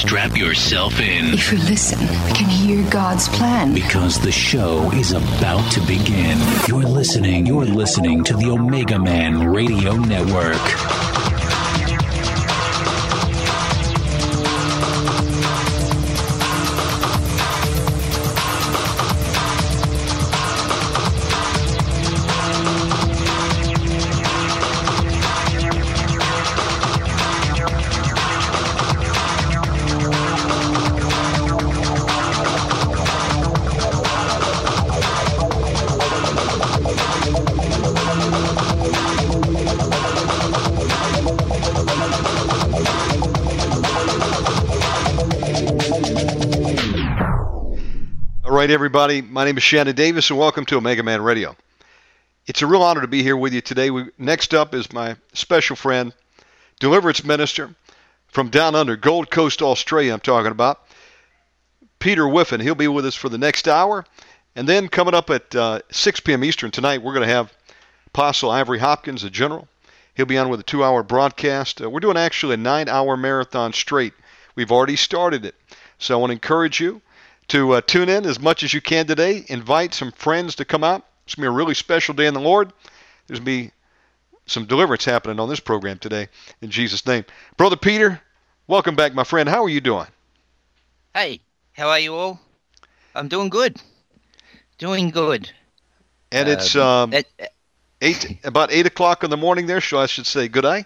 Strap yourself in. If you listen, can hear God's plan. Because the show is about to begin. You're listening. You're listening to the Omega Man Radio Network. Everybody. My name is Shannon Davis, and welcome to Omega Man Radio. It's a real honor to be here with you today. We, next up is my special friend, deliverance minister from down under Gold Coast, Australia. I'm talking about Peter Whiffin. He'll be with us for the next hour, and then coming up at uh, 6 p.m. Eastern tonight, we're going to have Apostle Ivory Hopkins, the general. He'll be on with a two-hour broadcast. Uh, we're doing actually a nine-hour marathon straight. We've already started it, so I want to encourage you to uh, tune in as much as you can today. Invite some friends to come out. It's going to be a really special day in the Lord. There's going to be some deliverance happening on this program today in Jesus' name. Brother Peter, welcome back, my friend. How are you doing? Hey, how are you all? I'm doing good. Doing good. And uh, it's um, uh, eight about eight o'clock in the morning there, so I should say good day.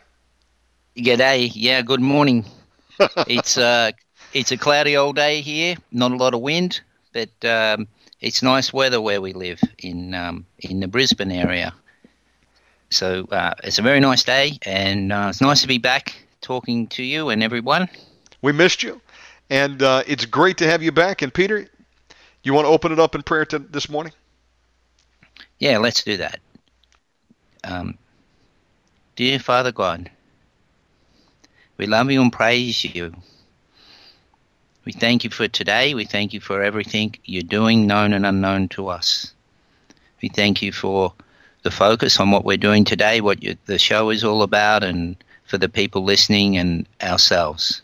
Good day. Yeah, good morning. it's uh, it's a cloudy old day here, not a lot of wind, but um, it's nice weather where we live in um, in the Brisbane area. So uh, it's a very nice day, and uh, it's nice to be back talking to you and everyone. We missed you, and uh, it's great to have you back. And Peter, you want to open it up in prayer to, this morning? Yeah, let's do that. Um, dear Father God, we love you and praise you we thank you for today. We thank you for everything you're doing, known and unknown to us. We thank you for the focus on what we're doing today, what you, the show is all about, and for the people listening and ourselves.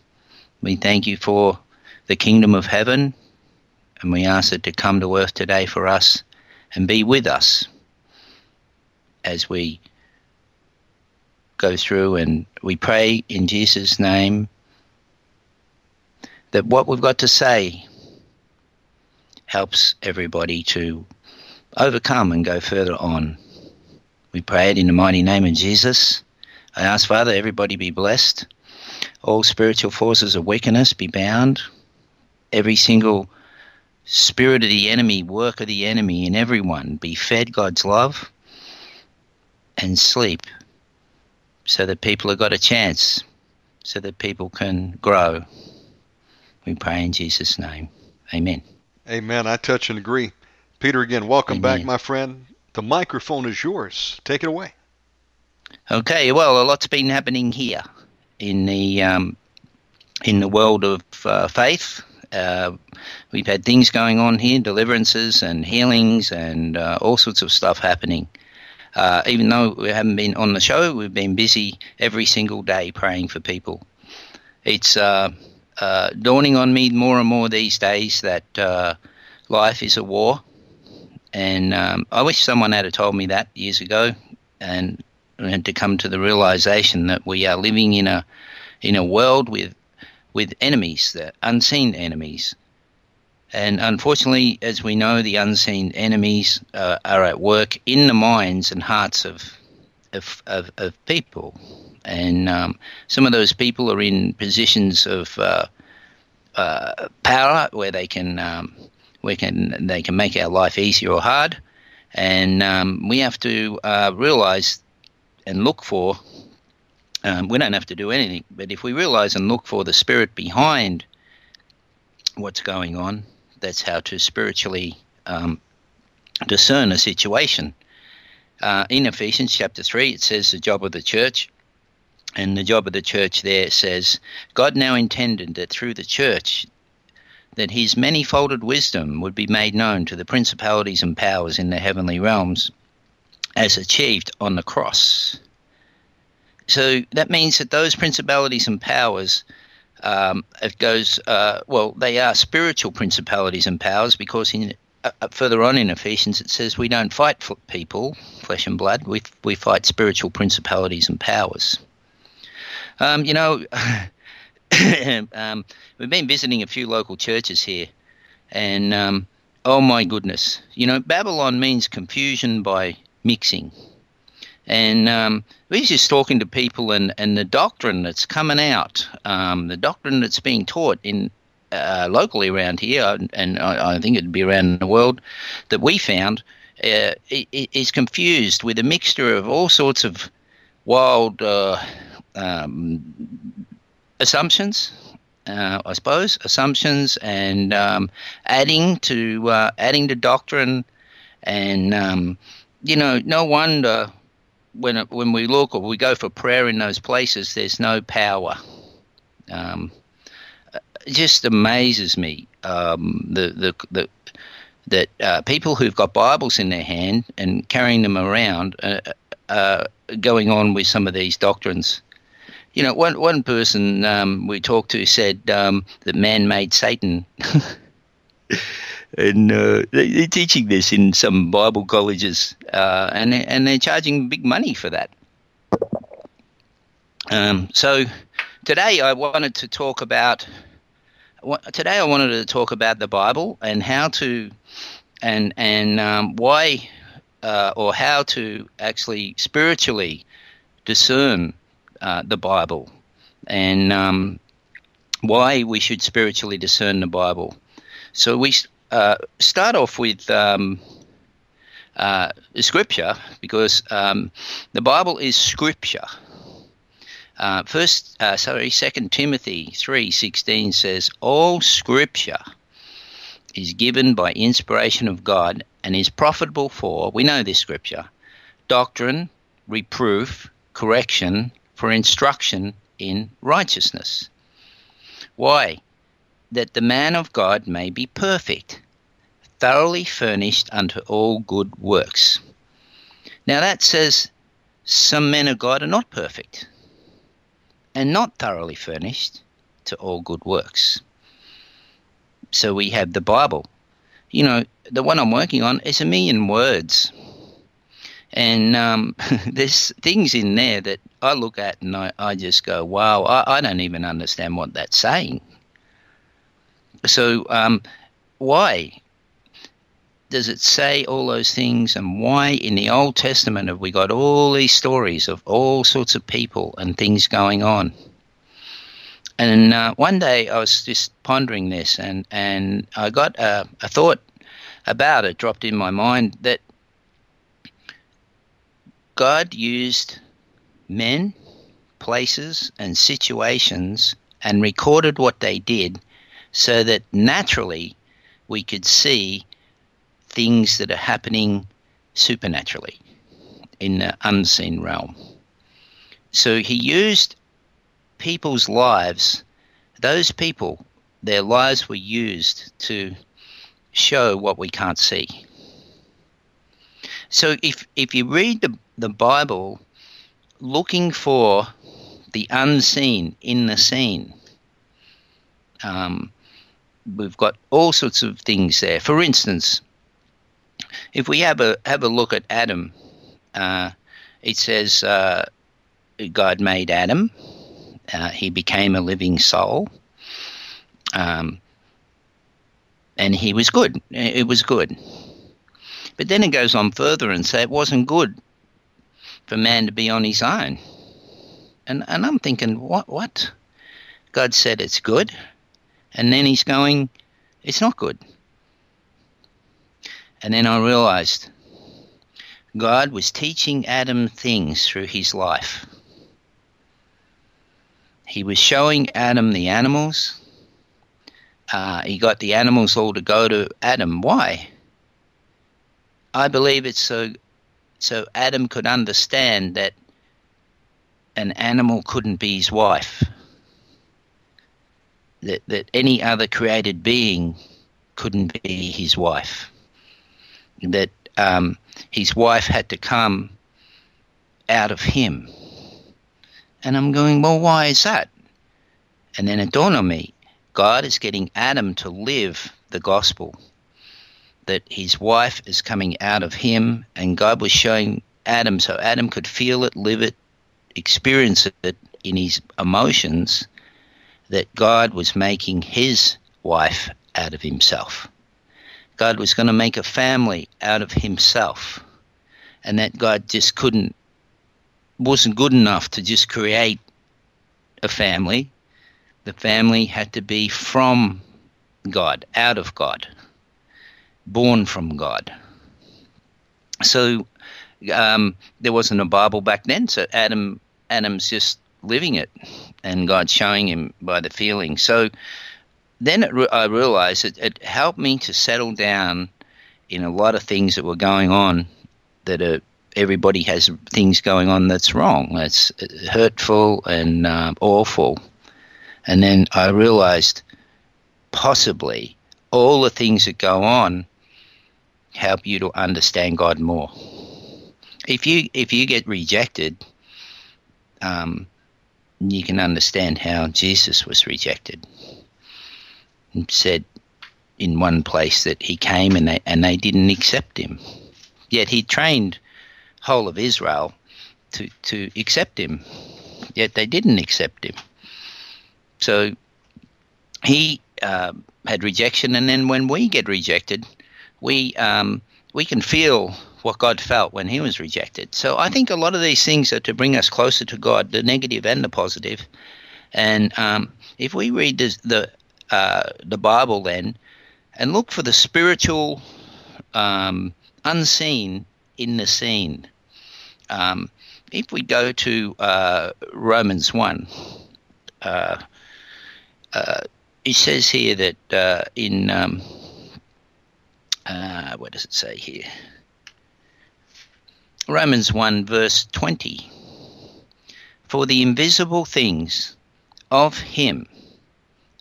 We thank you for the kingdom of heaven, and we ask it to come to earth today for us and be with us as we go through and we pray in Jesus' name that what we've got to say helps everybody to overcome and go further on. We pray it in the mighty name of Jesus. I ask, Father, everybody be blessed. All spiritual forces of wickedness be bound. Every single spirit of the enemy, work of the enemy in everyone be fed God's love and sleep so that people have got a chance, so that people can grow. We pray in Jesus' name. Amen. Amen. I touch and agree. Peter, again, welcome Amen. back, my friend. The microphone is yours. Take it away. Okay. Well, a lot's been happening here in the um, in the world of uh, faith. Uh, we've had things going on here, deliverances and healings, and uh, all sorts of stuff happening. Uh, even though we haven't been on the show, we've been busy every single day praying for people. It's uh, dawning on me more and more these days that uh, life is a war. And um, I wish someone had told me that years ago, and to come to the realization that we are living in a in a world with with enemies, the unseen enemies. And unfortunately, as we know, the unseen enemies uh, are at work in the minds and hearts of of, of, of people and um, some of those people are in positions of uh, uh, power where they can um, we can they can make our life easier or hard, and um, we have to uh, realize and look for. Um, we don't have to do anything, but if we realize and look for the spirit behind what's going on, that's how to spiritually um, discern a situation. Uh, in Ephesians chapter 3, it says the job of the church and the job of the church there says God now intended that through the church that his many-folded wisdom would be made known to the principalities and powers in the heavenly realms as achieved on the cross. So that means that those principalities and powers um, it goes, uh, well, they are spiritual principalities and powers because in uh, uh further on in Ephesians it says we don't fight people, flesh and blood, we, we fight spiritual principalities and powers. Um, you know, um, we've been visiting a few local churches here, and um, oh my goodness, you know, Babylon means confusion by mixing. And um, we're just talking to people, and, and the doctrine that's coming out, um, the doctrine that's being taught in uh, locally around here, and I, I, think it'd be around the world, that we found uh, is confused with a mixture of all sorts of wild uh, um, assumptions. Uh, I suppose assumptions and um, adding to uh, adding to doctrine, and um, you know, no wonder when when we look or we go for prayer in those places, there's no power. Um, it just amazes me um, the, the the that uh, people who've got Bibles in their hand and carrying them around uh, uh, going on with some of these doctrines. You know, one one person um, we talked to said um, that man made Satan. and uh, they're teaching this in some Bible colleges, uh, and and they're charging big money for that. Um, so today I wanted to talk about today I wanted to talk about the Bible and how to and and um, why uh, or how to actually spiritually discern uh, the Bible and um, why we should spiritually discern the Bible. So we uh, start off with um, uh, scripture because um, the Bible is scripture. Uh, first, uh, sorry, Second Timothy three sixteen says, "All Scripture is given by inspiration of God and is profitable for." We know this Scripture: doctrine, reproof, correction, for instruction in righteousness. Why? that the man of God may be perfect, thoroughly furnished unto all good works. Now that says some men of God are not perfect and not thoroughly furnished to all good works. So we have the Bible. You know, the one I'm working on is a million words. And um, there's things in there that I look at and I, I just go, wow, I, I don't even understand what that's saying. So, um, why does it say all those things, and why in the Old Testament have we got all these stories of all sorts of people and things going on? And uh, one day I was just pondering this, and, and I got a, a thought about it dropped in my mind that God used men, places, and situations and recorded what they did so that naturally we could see things that are happening supernaturally in the unseen realm. So he used people's lives, those people, their lives were used to show what we can't see. So if, if you read the, the Bible looking for the unseen in the seen, um, we've got all sorts of things there. For instance, if we have a have a look at Adam, uh, it says uh, God made Adam. Uh, he became a living soul, um, and he was good. It was good. But then it goes on further and say it wasn't good for man to be on his own. And and I'm thinking, what what? God said it's good and then he's going, it's not good. And then I realized God was teaching Adam things through his life. He was showing Adam the animals. Uh, he got the animals all to go to Adam. Why? I believe it's so so Adam could understand that an animal couldn't be his wife that, that any other created being couldn't be his wife. That um, his wife had to come out of him. And I'm going, well, why is that? And then it dawned on me God is getting Adam to live the gospel. That his wife is coming out of him, and God was showing Adam so Adam could feel it, live it, experience it in his emotions, that God was making his wife out of himself. God was going to make a family out of himself. And that God just couldn't, wasn't good enough to just create a family. The family had to be from God, out of God, born from God. So um, there wasn't a Bible back then, so Adam Adam's just living it, and God showing him by the feeling. So then it, I realized it, it helped me to settle down in a lot of things that were going on that are, everybody has things going on that's wrong, that's hurtful and um, awful. And then I realized possibly all the things that go on help you to understand God more. If you if you get rejected, um, you can understand how Jesus was rejected said in one place that he came and they, and they didn't accept him. Yet he trained whole of Israel to, to accept him. Yet they didn't accept him. So he uh, had rejection, and then when we get rejected, we um, we can feel what God felt when He was rejected. So I think a lot of these things are to bring us closer to God, the negative and the positive. And um, if we read this, the uh, the Bible then and look for the spiritual um, unseen in the seen. Um, if we go to uh, Romans 1, uh, uh, it says here that uh, in, um, uh, what does it say here? Romans 1, verse 20. For the invisible things of him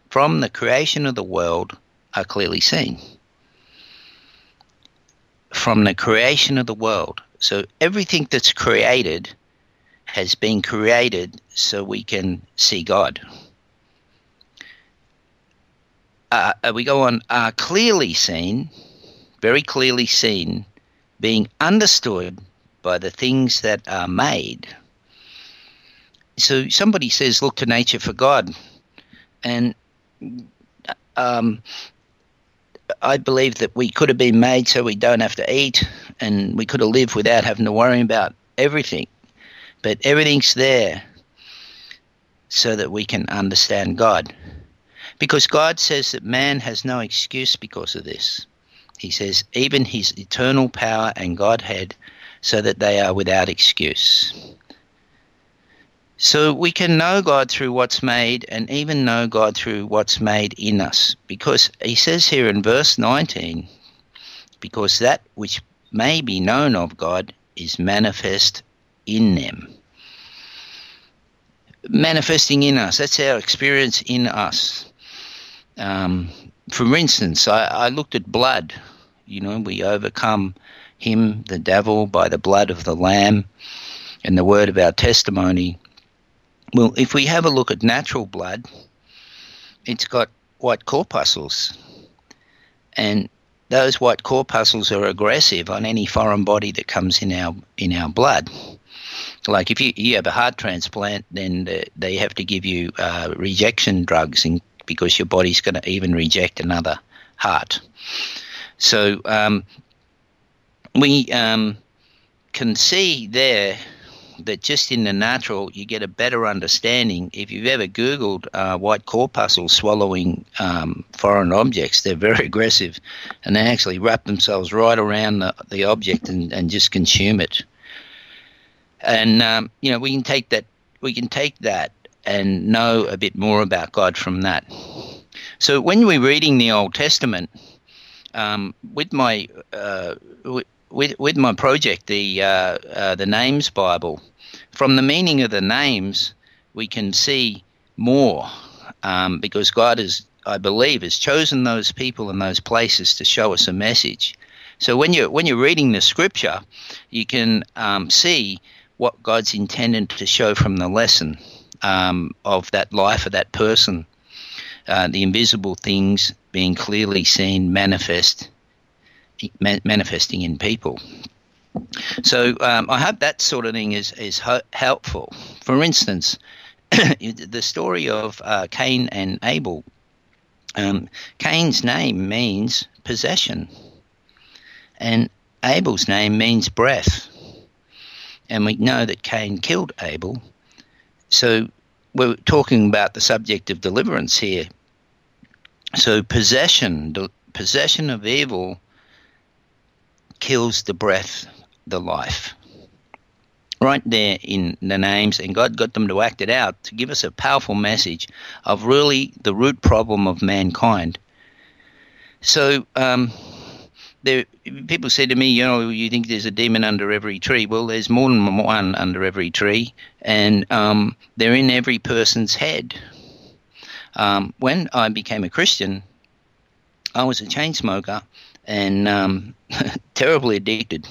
from the creation of the world are clearly seen. From the creation of the world. So everything that's created has been created so we can see God. Uh, uh we go on, are clearly seen, very clearly seen, being understood by the things that are made. So somebody says, look to nature for God. And um, I believe that we could have been made so we don't have to eat and we could have lived without having to worry about everything. But everything's there so that we can understand God. Because God says that man has no excuse because of this. He says, even his eternal power and Godhead, so that they are without excuse. So we can know God through what's made and even know God through what's made in us. Because he says here in verse 19, because that which may be known of God is manifest in them. Manifesting in us, that's our experience in us. Um, for instance, I, I looked at blood. You know, we overcome him, the devil, by the blood of the Lamb and the word of our testimony well, if we have a look at natural blood, it's got white corpuscles. And those white corpuscles are aggressive on any foreign body that comes in our in our blood. Like if you, you have a heart transplant, then the, they have to give you uh, rejection drugs in, because your body's going to even reject another heart. So um, we um, can see there that just in the natural, you get a better understanding. If you've ever Googled uh, white corpuscles swallowing um, foreign objects, they're very aggressive and they actually wrap themselves right around the, the object and, and just consume it. And, um, you know, we can take that, we can take that and know a bit more about God from that. So when we're reading the Old Testament, um, with my uh, with with my project, the uh, uh, the Names Bible, from the meaning of the names, we can see more um, because God is, I believe, has chosen those people and those places to show us a message. So when you when you're reading the scripture, you can um, see what God's intended to show from the lesson. Um, of that life of that person, uh, the invisible things being clearly seen, manifest, ma- manifesting in people. So um, I hope that sort of thing is is ho- helpful. For instance, the story of uh, Cain and Abel. Um, Cain's name means possession, and Abel's name means breath. And we know that Cain killed Abel. So we're talking about the subject of deliverance here. So possession, the possession of evil kills the breath, the life. Right there in the names, and God got them to act it out to give us a powerful message of really the root problem of mankind. So, um, there, people say to me, you know, you think there's a demon under every tree. Well, there's more than one under every tree, and um, they're in every person's head. Um, when I became a Christian, I was a chain smoker and um, terribly addicted,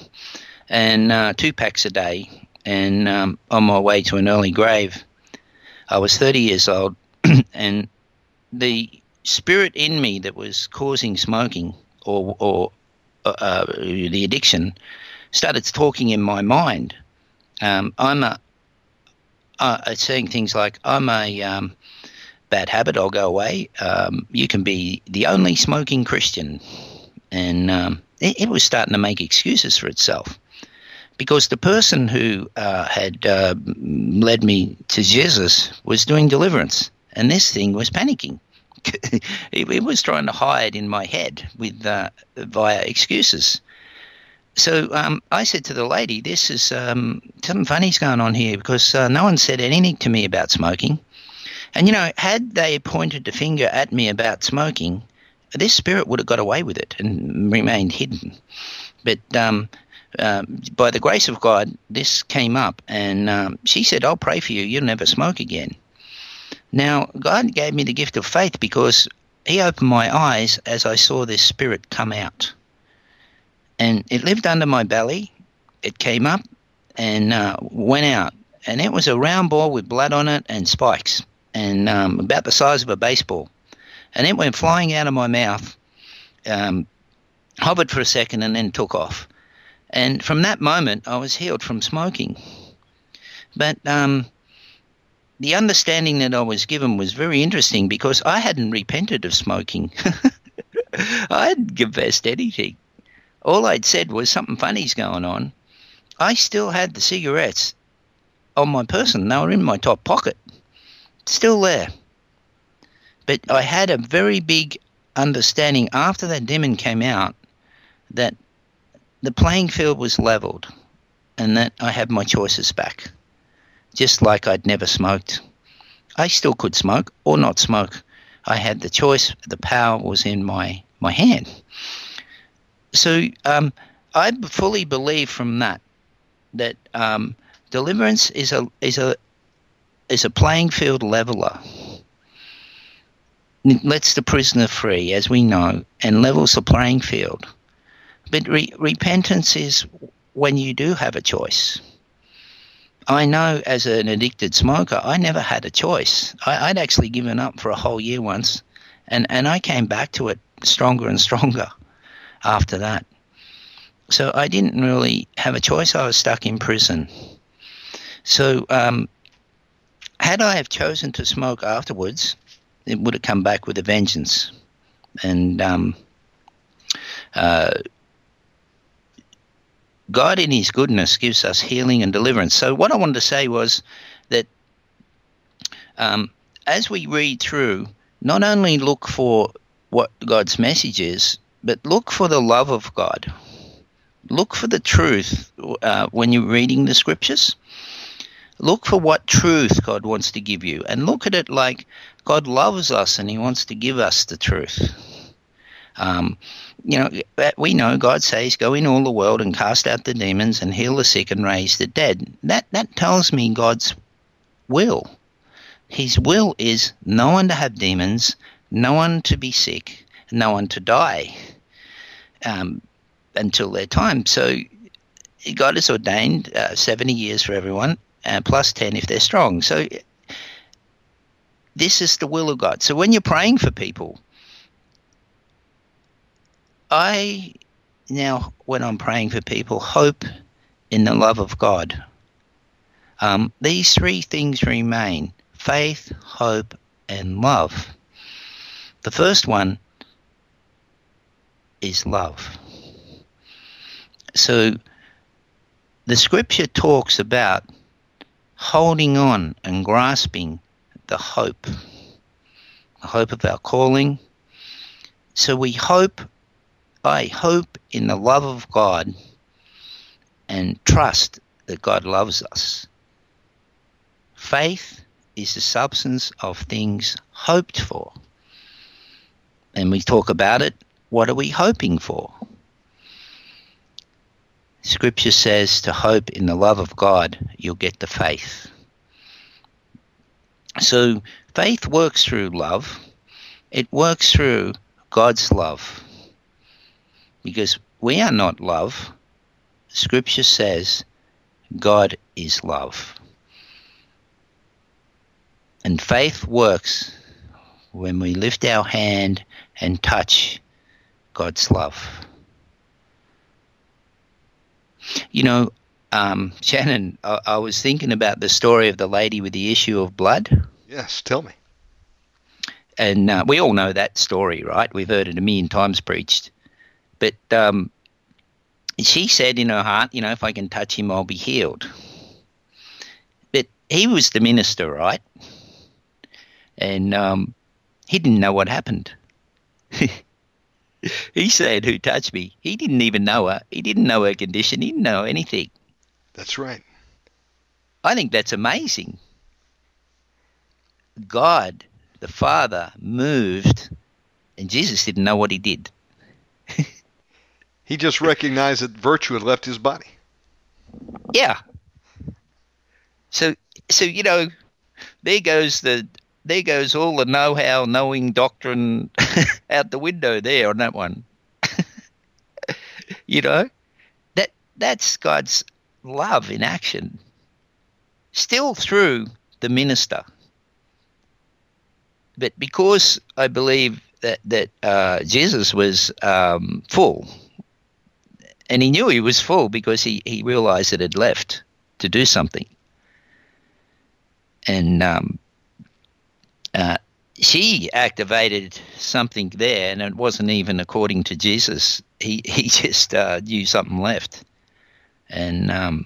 and uh, two packs a day, and um, on my way to an early grave. I was 30 years old, and the spirit in me that was causing smoking or, or uh, uh, the addiction started talking in my mind. Um, I'm a uh, saying things like I'm a um, bad habit. I'll go away. Um, you can be the only smoking Christian, and um, it, it, was starting to make excuses for itself because the person who uh, had uh, led me to Jesus was doing deliverance, and this thing was panicking. it, was trying to hide in my head with uh, via excuses. So um, I said to the lady, "This is um, something funny's going on here because uh, no one said anything to me about smoking." And you know, had they pointed the finger at me about smoking, this spirit would have got away with it and remained hidden. But um, uh, by the grace of God, this came up, and um, she said, "I'll pray for you. You'll never smoke again." Now, God gave me the gift of faith because He opened my eyes as I saw this spirit come out. And it lived under my belly. It came up and uh, went out. And it was a round ball with blood on it and spikes, and um, about the size of a baseball. And it went flying out of my mouth, um, hovered for a second, and then took off. And from that moment, I was healed from smoking. But um, the understanding that I was given was very interesting because I hadn't repented of smoking. I hadn't confessed anything. All I'd said was something funny's going on. I still had the cigarettes on my person. They were in my top pocket. Still there. But I had a very big understanding after that demon came out that the playing field was leveled and that I had my choices back just like I'd never smoked. I still could smoke or not smoke. I had the choice. The power was in my, my hand. So um, I fully believe from that that um, deliverance is a is a is a playing field leveler. It lets the prisoner free, as we know, and levels the playing field. But re- repentance is when you do have a choice. I know as an addicted smoker, I never had a choice. I, would actually given up for a whole year once, and, and I came back to it stronger and stronger after that. So I didn't really have a choice. I was stuck in prison. So um, had I have chosen to smoke afterwards, it would have come back with a vengeance. And um, uh, God, in His goodness, gives us healing and deliverance. So, what I wanted to say was that um, as we read through, not only look for what God's message is, but look for the love of God. Look for the truth uh, when you're reading the scriptures. Look for what truth God wants to give you, and look at it like God loves us and He wants to give us the truth. Um, you know, we know God says, "Go in all the world and cast out the demons and heal the sick and raise the dead." That that tells me God's will. His will is no one to have demons, no one to be sick, no one to die um, until their time. So God has ordained uh, seventy years for everyone, uh, plus ten if they're strong. So this is the will of God. So when you're praying for people, I now, when I'm praying for people, hope in the love of God. Um, these three things remain faith, hope, and love. The first one is love. So the scripture talks about holding on and grasping the hope, the hope of our calling. So we hope, I hope in the love of God and trust that God loves us. Faith is the substance of things hoped for. And we talk about it. What are we hoping for? Scripture says to hope in the love of God, you'll get the faith. So faith works through love. It works through God's love. Because we are not love. Scripture says God is love. And faith works when we lift our hand and touch God's love. You know, um, Shannon, I, I, was thinking about the story of the lady with the issue of blood. Yes, tell me. And uh, we all know that story, right? We've heard it a million times preached. But um, she said in her heart, you know, if I can touch him, I'll be healed. But he was the minister, right? And um, he didn't know what happened. he said, Who touched me? He didn't even know her. He didn't know her condition. He didn't know anything. That's right. I think that's amazing. God, the Father, moved, and Jesus didn't know what he did. He just recognized that virtue had left his body. Yeah. So, so you know, there goes the there goes all the know-how, knowing doctrine out the window there on that one. you know, that that's God's love in action, still through the minister. But because I believe that that uh, Jesus was um, full, and he knew he was full because he he realized it had left to do something, and um, uh, she activated something there, and it wasn't even according to Jesus. He he just uh, knew something left, and um,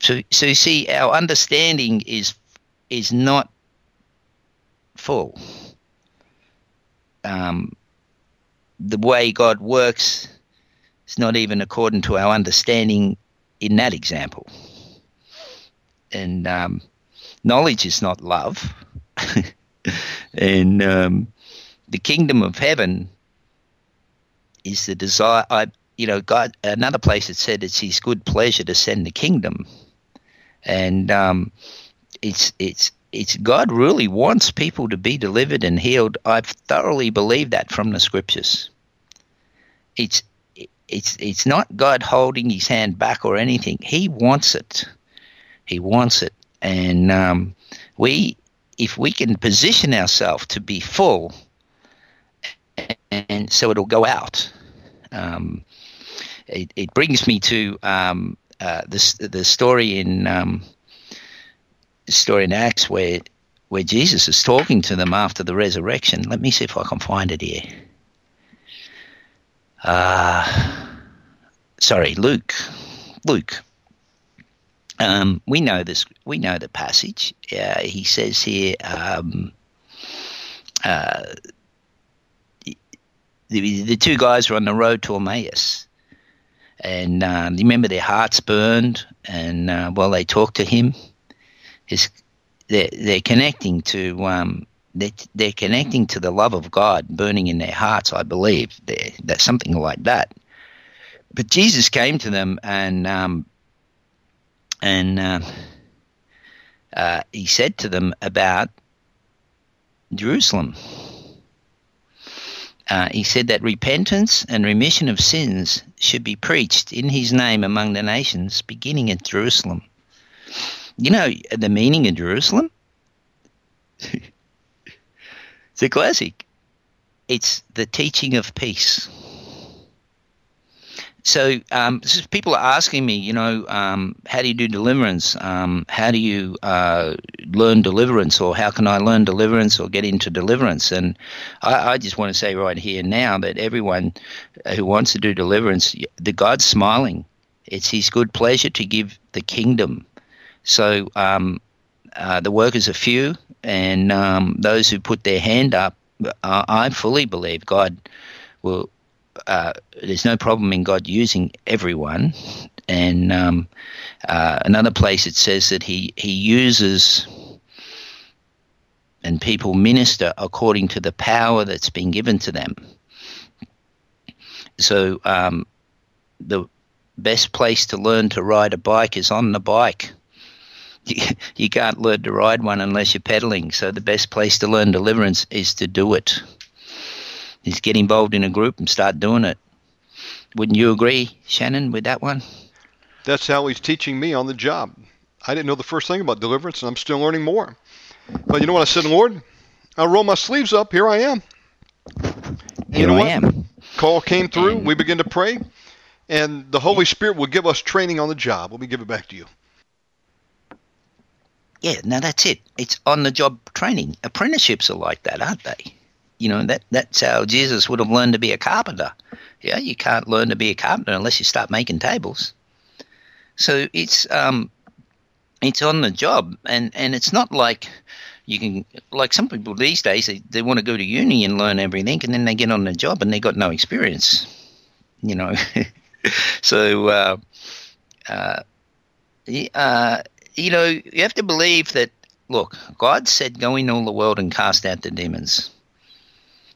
so so you see, our understanding is is not full. Um, the way God works is not even according to our understanding in that example, and um, knowledge is not love. and um, the kingdom of heaven is the desire. I, you know, God. Another place it said it's His good pleasure to send the kingdom, and um, it's it's it's God really wants people to be delivered and healed. I thoroughly believe that from the scriptures. It's it's it's not God holding His hand back or anything. He wants it. He wants it, and um, we if we can position ourselves to be full, and so it'll go out. Um, it, it, brings me to um, uh, the story in um, story in Acts where where Jesus is talking to them after the resurrection. Let me see if I can find it here. Uh, sorry, Luke. Luke. Um, we know this. We know the passage. Uh, he says here, um, uh, the, the, two guys were on the road to Emmaus, and uh, remember their hearts burned, and uh, while they talked to him, they're, they're connecting to um, they're, they're connecting to the love of God burning in their hearts. I believe they're, something like that. But Jesus came to them and um, and uh, uh, he said to them about Jerusalem. Uh, he said that repentance and remission of sins should be preached in his name among the nations, beginning at Jerusalem. You know the meaning of Jerusalem? a classic. It's the teaching of peace. So um, people are asking me, you know, um, how do you do deliverance? Um, how do you uh, learn deliverance, or how can I learn deliverance or get into deliverance? And I, I, just want to say right here now that everyone who wants to do deliverance, the God's smiling. It's His good pleasure to give the kingdom. So um, uh, the workers are few, and um, those who put their hand up, uh, I fully believe God will uh, there's no problem in God using everyone. And um, uh, another place it says that he, he uses and people minister according to the power that's been given to them. So um, the best place to learn to ride a bike is on the bike. You, can't learn to ride one unless you're pedaling. So the best place to learn deliverance is to do it is get involved in a group and start doing it. Wouldn't you agree, Shannon, with that one? That's how he's teaching me on the job. I didn't know the first thing about deliverance, and I'm still learning more. But you know what I said, Lord? I roll my sleeves up. Here I am. Here you know I what? am. Call came through. And we begin to pray, and the Holy Spirit will give us training on the job. Let me give it back to you. Yeah, now that's it. It's on the job training. Apprenticeships are like that, aren't they? You know, that that's how Jesus would have learned to be a carpenter. Yeah, you can't learn to be a carpenter unless you start making tables. So it's um, it's on the job, and and it's not like you can like some people these days they, they want to go to uni and learn everything, and then they get on the job and they got no experience. You know, so uh, uh, uh, you know you have to believe that. Look, God said, "Go in all the world and cast out the demons."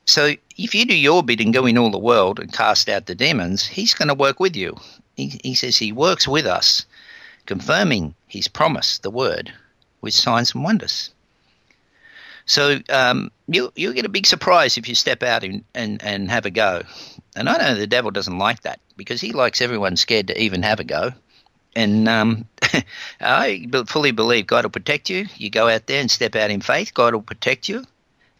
So if you do your bit and go in all the world and cast out the demons, he's going to work with you. He, he says he works with us, confirming his promise, the word, with signs and wonders. So um, you, you'll get a big surprise if you step out and, and, and have a go. And I know the devil doesn't like that because he likes everyone scared to even have a go. And um, I fully believe God will protect you. You go out there and step out in faith, God will protect you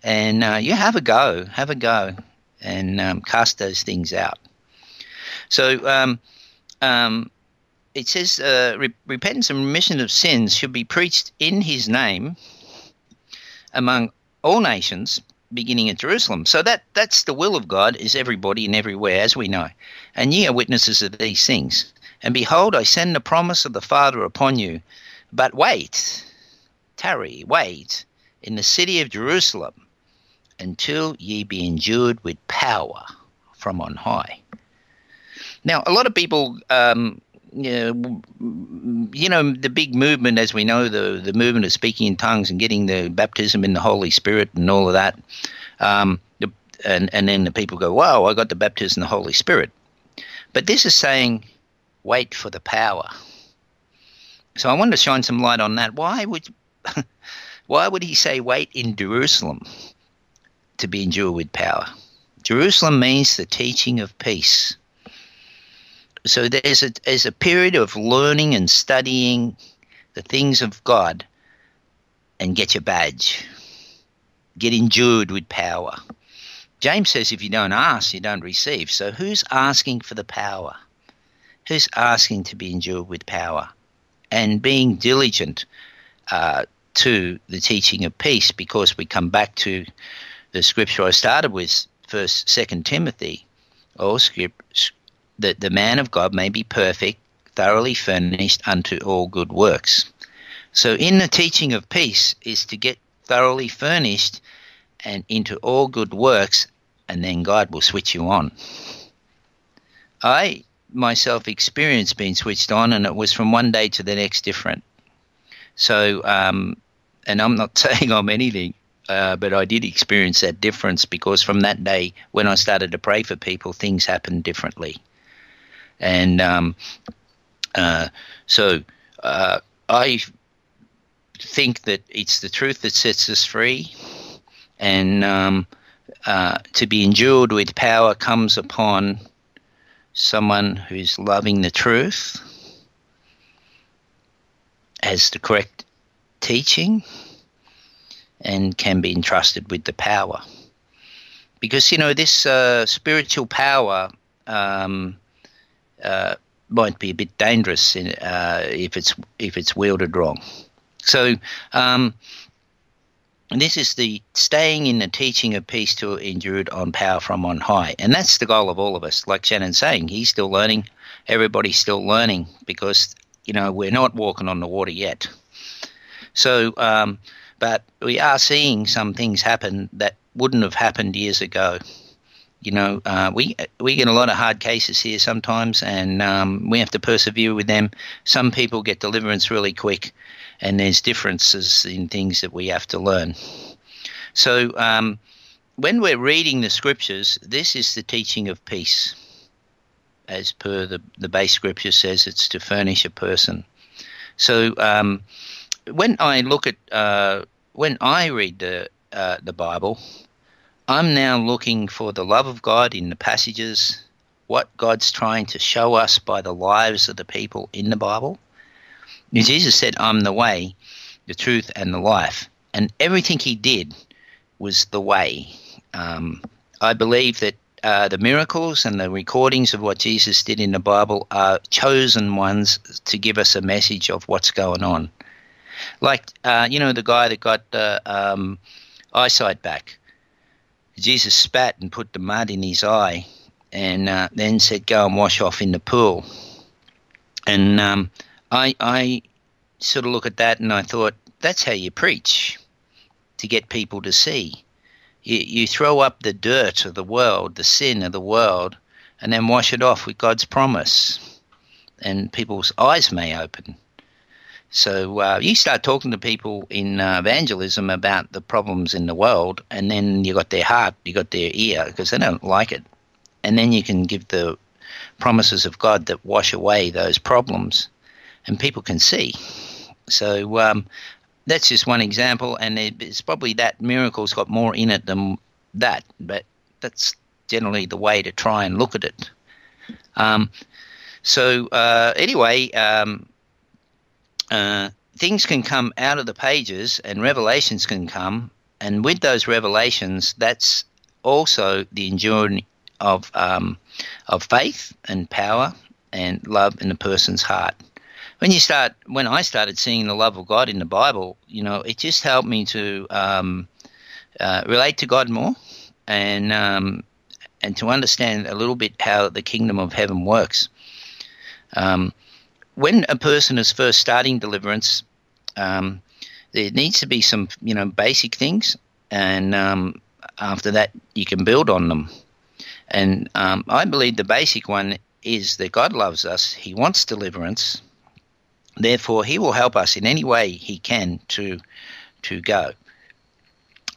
and uh, you have a go, have a go, and um, cast those things out. So um, um, it says uh, re- repentance and remission of sins should be preached in His name among all nations, beginning at Jerusalem. So that that's the will of God is everybody and everywhere, as we know. And ye are witnesses of these things. And behold, I send the promise of the Father upon you. But wait, tarry, wait in the city of Jerusalem until ye be endued with power from on high. Now, a lot of people, um, you, know, you know, the big movement, as we know, the the movement of speaking in tongues and getting the baptism in the Holy Spirit and all of that. Um, and and then the people go, "Wow, I got the baptism in the Holy Spirit," but this is saying, "Wait for the power." So I want to shine some light on that. Why would why would he say, "Wait in Jerusalem"? to be endured with power. Jerusalem means the teaching of peace. So there's a, there's a period of learning and studying the things of God and get your badge. Get endured with power. James says if you don't ask, you don't receive. So who's asking for the power? Who's asking to be endured with power? And being diligent uh, to the teaching of peace because we come back to the scripture I started with, First, Second Timothy, all script that the man of God may be perfect, thoroughly furnished unto all good works. So, in the teaching of peace is to get thoroughly furnished and into all good works, and then God will switch you on. I myself experienced being switched on, and it was from one day to the next different. So, um, and I'm not saying I'm anything uh, but I did experience that difference because from that day, when I started to pray for people, things happened differently. And um, uh, so uh, I think that it's the truth that sets us free, and um, uh, to be endured with power comes upon someone who's loving the truth, has the correct teaching and can be entrusted with the power. Because, you know, this uh, spiritual power um, uh, might be a bit dangerous in, uh, if, it's, if it's wielded wrong. So, um, this is the staying in the teaching of peace to endure on power from on high. And that's the goal of all of us. Like Shannon's saying, he's still learning. Everybody's still learning because, you know, we're not walking on the water yet. So, um, but we are seeing some things happen that wouldn't have happened years ago. You know, uh, we we get a lot of hard cases here sometimes, and um, we have to persevere with them. Some people get deliverance really quick, and there's differences in things that we have to learn. So, um, when we're reading the scriptures, this is the teaching of peace. As per the, the base scripture says, it's to furnish a person. So, um, when I look at uh, when I read the uh, the Bible, I'm now looking for the love of God in the passages, what God's trying to show us by the lives of the people in the Bible. Jesus said, "I'm the way, the truth, and the life," and everything He did was the way. Um, I believe that uh, the miracles and the recordings of what Jesus did in the Bible are chosen ones to give us a message of what's going on. Like, uh, you know, the guy that got uh, um, eyesight back. Jesus spat and put the mud in his eye and uh, then said, Go and wash off in the pool. And um, I, I sort of look at that and I thought, that's how you preach to get people to see. You, you throw up the dirt of the world, the sin of the world, and then wash it off with God's promise. And people's eyes may open. So uh, you start talking to people in uh, evangelism about the problems in the world, and then you got their heart, you got their ear, because they don't like it, and then you can give the promises of God that wash away those problems, and people can see. So um, that's just one example, and it's probably that miracle's got more in it than that, but that's generally the way to try and look at it. Um, so uh, anyway. Um, uh, things can come out of the pages and revelations can come, and with those revelations, that's also the enduring of um, of faith and power and love in a person's heart. When you start, when I started seeing the love of God in the Bible, you know, it just helped me to um, uh, relate to God more and um, and to understand a little bit how the kingdom of heaven works. Um, when a person is first starting deliverance, um, there needs to be some you know basic things, and um, after that you can build on them. And um, I believe the basic one is that God loves us; He wants deliverance. Therefore, He will help us in any way He can to to go.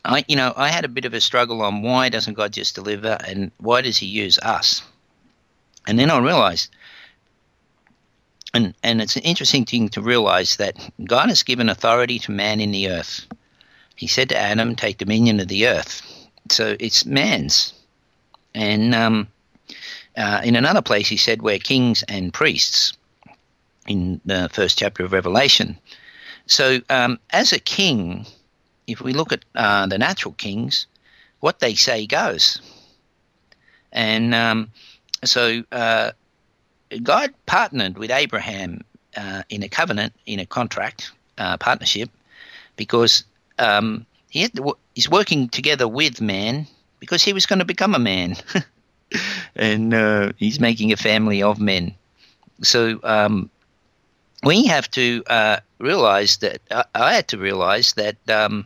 I, you know, I had a bit of a struggle on why doesn't God just deliver, and why does He use us? And then I realized and, and it's an interesting thing to realize that God has given authority to man in the earth. He said to Adam, Take dominion of the earth. So it's man's. And um, uh, in another place, he said, We're kings and priests in the first chapter of Revelation. So, um, as a king, if we look at uh, the natural kings, what they say goes. And um, so, uh, God partnered with Abraham uh, in a covenant, in a contract uh, partnership, because um, he to, he's working together with man because he was going to become a man, and uh, he's making a family of men. So um, we have to uh, realize that uh, I had to realize that um,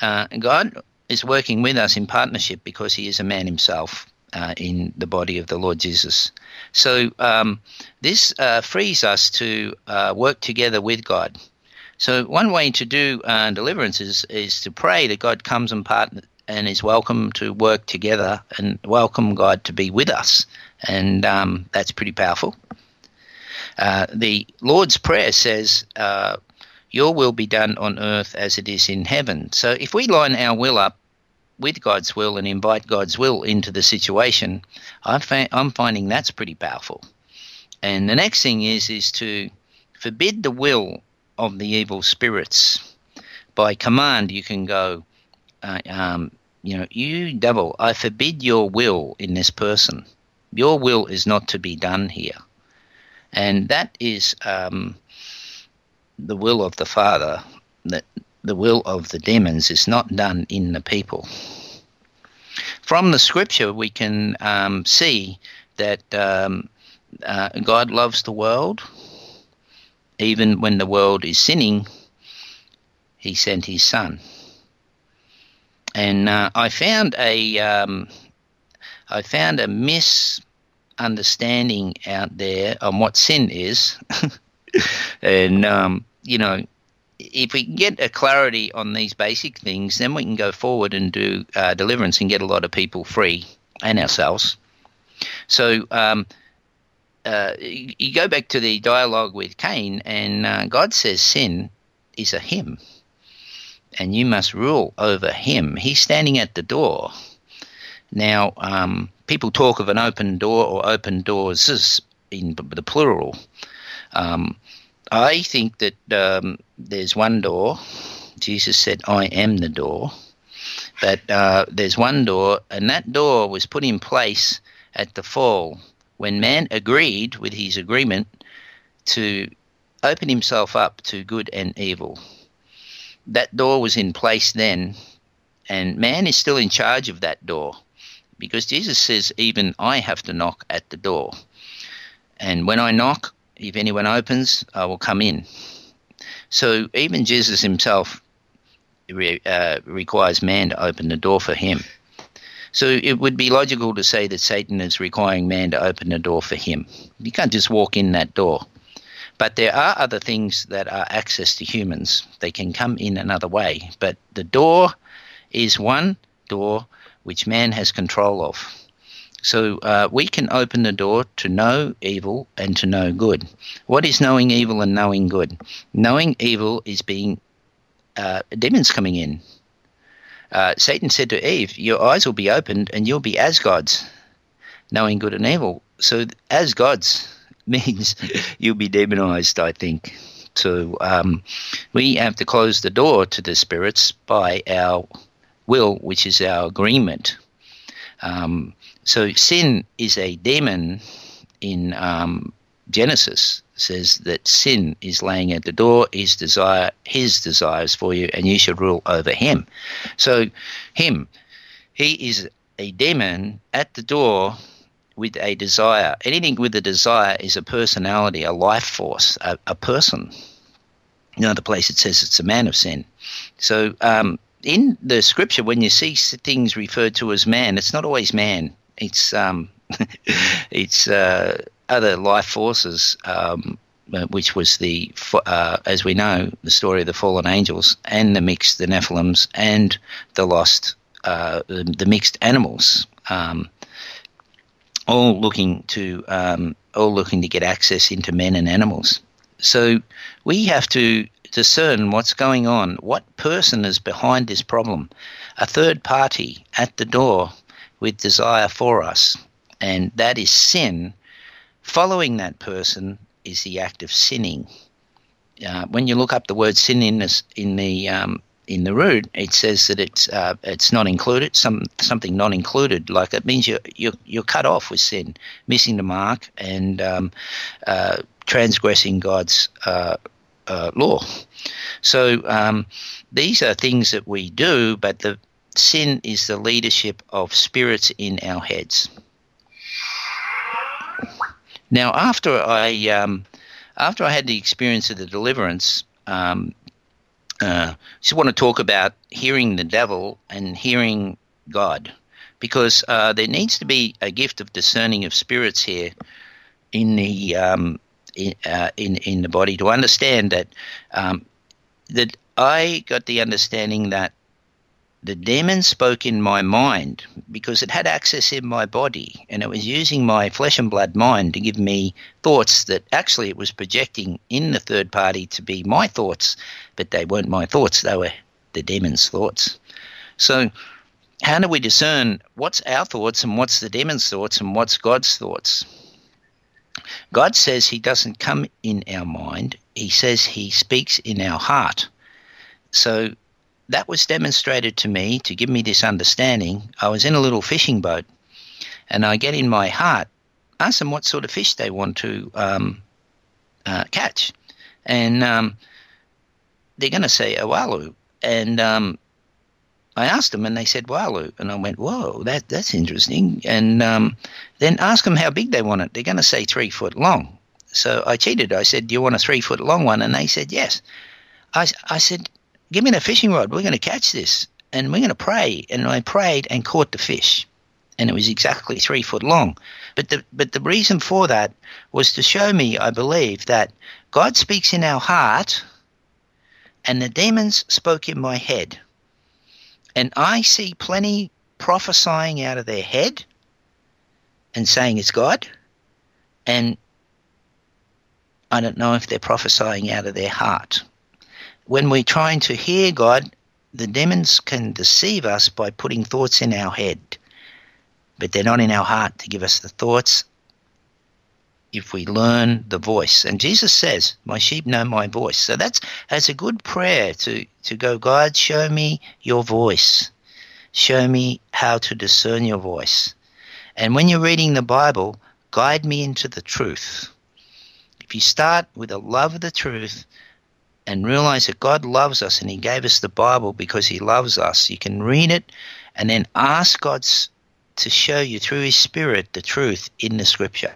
uh, God is working with us in partnership because he is a man himself uh, in the body of the Lord Jesus. So um, this uh, frees us to uh, work together with God. So one way to do deliverance is, is to pray that God comes and partner and is welcome to work together and welcome God to be with us, and um, that's pretty powerful. Uh, the Lord's Prayer says, uh, "Your will be done on earth as it is in heaven." So if we line our will up with God's will and invite God's will into the situation, I'm, I'm finding that's pretty powerful. And the next thing is is to forbid the will of the evil spirits. by command, you can go, uh, um, you know, you devil, I forbid your will in this person. Your will is not to be done here. And that is um, the will of the Father, that the will of the demons is not done in the people. From the scripture, we can um, see that um, uh, God loves the world. Even when the world is sinning, He sent His Son. And uh, I found a um, I found a misunderstanding out there on what sin is, and um, you know, if we can get a clarity on these basic things, then we can go forward and do uh, deliverance and get a lot of people free and ourselves. So um, uh, you go back to the dialogue with Cain, and uh, God says sin is a him, and you must rule over him. He's standing at the door. Now, um, people talk of an open door or open doors is in the plural. Um, I think that um, there's one door. Jesus said, I am the door. But uh, there's one door, and that door was put in place at the fall when man agreed with his agreement to open himself up to good and evil. That door was in place then, and man is still in charge of that door because Jesus says, Even I have to knock at the door. And when I knock, if anyone opens, I will come in. So even Jesus himself uh, requires man to open the door for him. So it would be logical to say that Satan is requiring man to open the door for him. You can't just walk in that door. But there are other things that are access to humans. They can come in another way. But the door is one door which man has control of. So uh, we can open the door to know evil and to know good. What is knowing evil and knowing good? Knowing evil is being uh, demons coming in. Uh, Satan said to Eve, Your eyes will be opened and you'll be as gods, knowing good and evil. So, as gods means you'll be demonized, I think. So, um, we have to close the door to the spirits by our will, which is our agreement. Um, so sin is a demon in um, Genesis says that sin is laying at the door, his desire, his desires for you, and you should rule over him. So, him, he is a demon at the door with a desire. Anything with a desire is a personality, a life force, a, a person. Another place it says it's a man of sin. So, um, in the scripture, when you see things referred to as man, it's not always man. It's um, it's uh, other life forces, um, which was the uh, as we know the story of the fallen angels and the mixed the Nephilims and the lost uh, the, the, mixed animals, um, all looking to um, all looking to get access into men and animals. So we have to discern what's going on. What person is behind this problem? A third party at the door with desire for us, and that is sin. Following that person is the act of sinning. Uh, when you look up the word sin in, this, in the um, in the root, it says that it's uh, it's not included. Some something not included, like it means you're you're, you're cut off with sin, missing the mark, and um, uh, transgressing God's uh, law. So um, these are things that we do, but the sin is the leadership of spirits in our heads. Now, after I um, after I had the experience of the deliverance, um, uh, just want to talk about hearing the devil and hearing God, because uh, there needs to be a gift of discerning of spirits here in the um, in, uh, in in the body to understand that um, that I got the understanding that the demon spoke in my mind because it had access in my body and it was using my flesh and blood mind to give me thoughts that actually it was projecting in the third party to be my thoughts, but they weren't my thoughts, they were the demon's thoughts. So, how do we discern what's our thoughts and what's the demon's thoughts and what's God's thoughts? God says He doesn't come in our mind, He says He speaks in our heart. So that was demonstrated to me to give me this understanding. I was in a little fishing boat, and I get in my heart, ask them what sort of fish they want to um, uh, catch, and um, they're going to say a and um, I asked them, and they said walu, and I went, "Whoa, that that's interesting." And um, then ask them how big they want it. They're going to say three foot long. So I cheated. I said, "Do you want a three foot long one?" And they said, "Yes." I, I said, "Give me the fishing rod. We're going to catch this, and we're going to pray." And I prayed and caught the fish, and it was exactly three foot long. But the but the reason for that was to show me, I believe, that God speaks in our heart, and the demons spoke in my head and I see plenty prophesying out of their head and saying it's God. And I don't know if they're prophesying out of their heart. When we're trying to hear God, the demons can deceive us by putting thoughts in our head, but they're not in our heart to give us the thoughts if we learn the voice. And Jesus says, My sheep know my voice. So that's that's a good prayer to, to go, God, show me your voice. Show me how to discern your voice. And when you're reading the Bible, guide me into the truth. If you start with a love of the truth and realize that God loves us and He gave us the Bible because He loves us, you can read it and then ask God to show you through His Spirit the truth in the Scripture.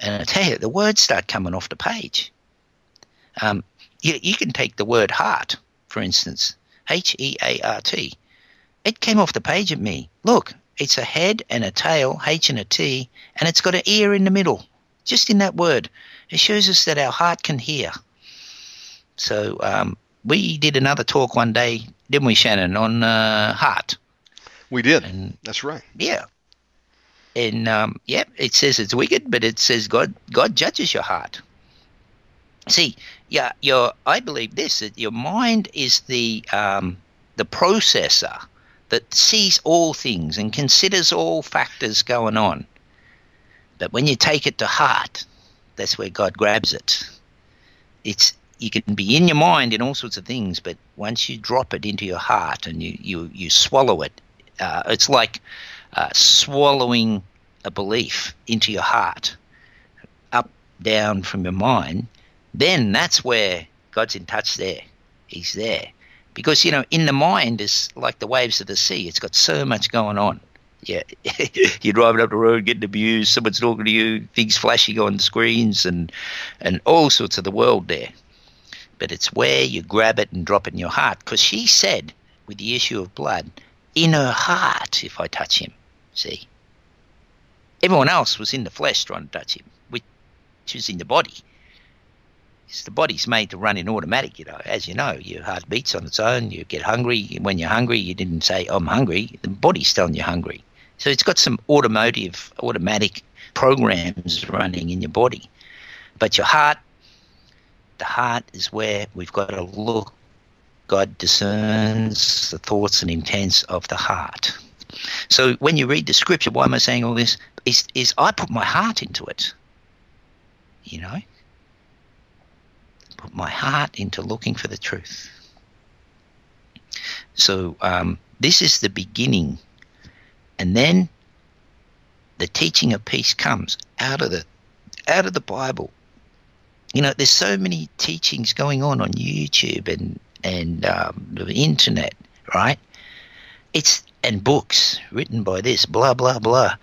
And I tell you, the words start coming off the page. Um, you, you can take the word heart, for instance, H E A R T. It came off the page at me. Look, it's a head and a tail, H and a T, and it's got an ear in the middle. Just in that word, it shows us that our heart can hear. So um, we did another talk one day, didn't we, Shannon, on uh, heart? We did. And, That's right. Yeah and um, yeah, it says it's wicked, but it says God God judges your heart. See, yeah, your I believe this that your mind is the um, the processor that sees all things and considers all factors going on. But when you take it to heart, that's where God grabs it. It's you can be in your mind in all sorts of things, but once you drop it into your heart and you you, you swallow it, uh, it's like uh, swallowing a belief into your heart, up, down from your mind, then that's where God's in touch there. He's there. Because, you know, in the mind is like the waves of the sea. It's got so much going on. Yeah, you're driving up the road, getting abused, someone's talking to you, things flashing on the screens, and and all sorts of the world there. But it's where you grab it and drop it in your heart. Because she said, with the issue of blood, in her heart, if I touch him, see, everyone else was in the flesh trying to touch him, which is in the body. It's the body's made to run in automatic, you know. As you know, your heart beats on its own. You get hungry. When you're hungry, you didn't say, I'm hungry. The body's telling you hungry. So it's got some automotive, automatic programs running in your body. But your heart, the heart is where we've got to look. God discerns the thoughts and intents of the heart. So when you read the scripture, why am I saying all this? Is, is I put my heart into it. You know? Put my heart into looking for the truth. So um, this is the beginning. And then the teaching of peace comes out of the out of the Bible. You know, there's so many teachings going on on YouTube and and um, the internet, right? It's and books written by this, blah, blah, blah.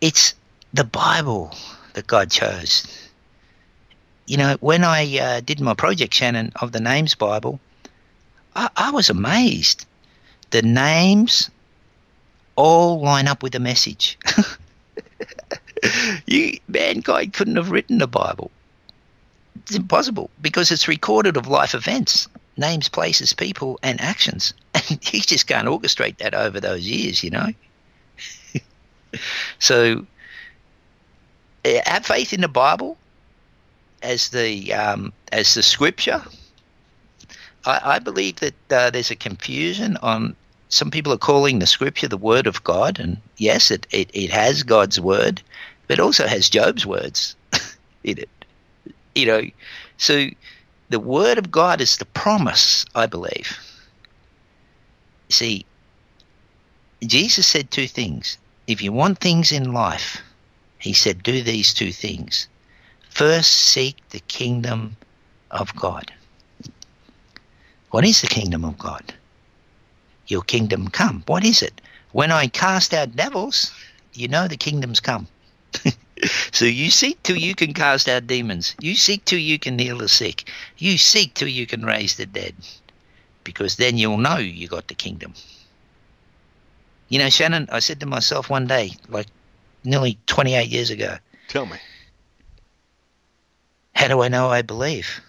It's the Bible that God chose. You know, when I uh, did my project, Shannon, of the Names Bible, I, I was amazed. The names all line up with the message. you, mankind couldn't have written the Bible. It's impossible because it's recorded of life events names, places, people, and actions. And he just can't orchestrate that over those years, you know. so uh, have faith in the Bible as the um, as the scripture. I, I believe that uh, there's a confusion on some people are calling the scripture the word of God, and yes, it, it, it has God's word, but also has Job's words in it. You know, so the word of God is the promise, I believe. See, Jesus said two things. If you want things in life, he said, do these two things. First, seek the kingdom of God. What is the kingdom of God? Your kingdom come. What is it? When I cast out devils, you know the kingdom's come. so you seek till you can cast out demons. You seek till you can heal the sick. You seek till you can raise the dead. Because then you'll know you got the kingdom. You know, Shannon, I said to myself one day, like nearly 28 years ago, Tell me. how do I know I believe?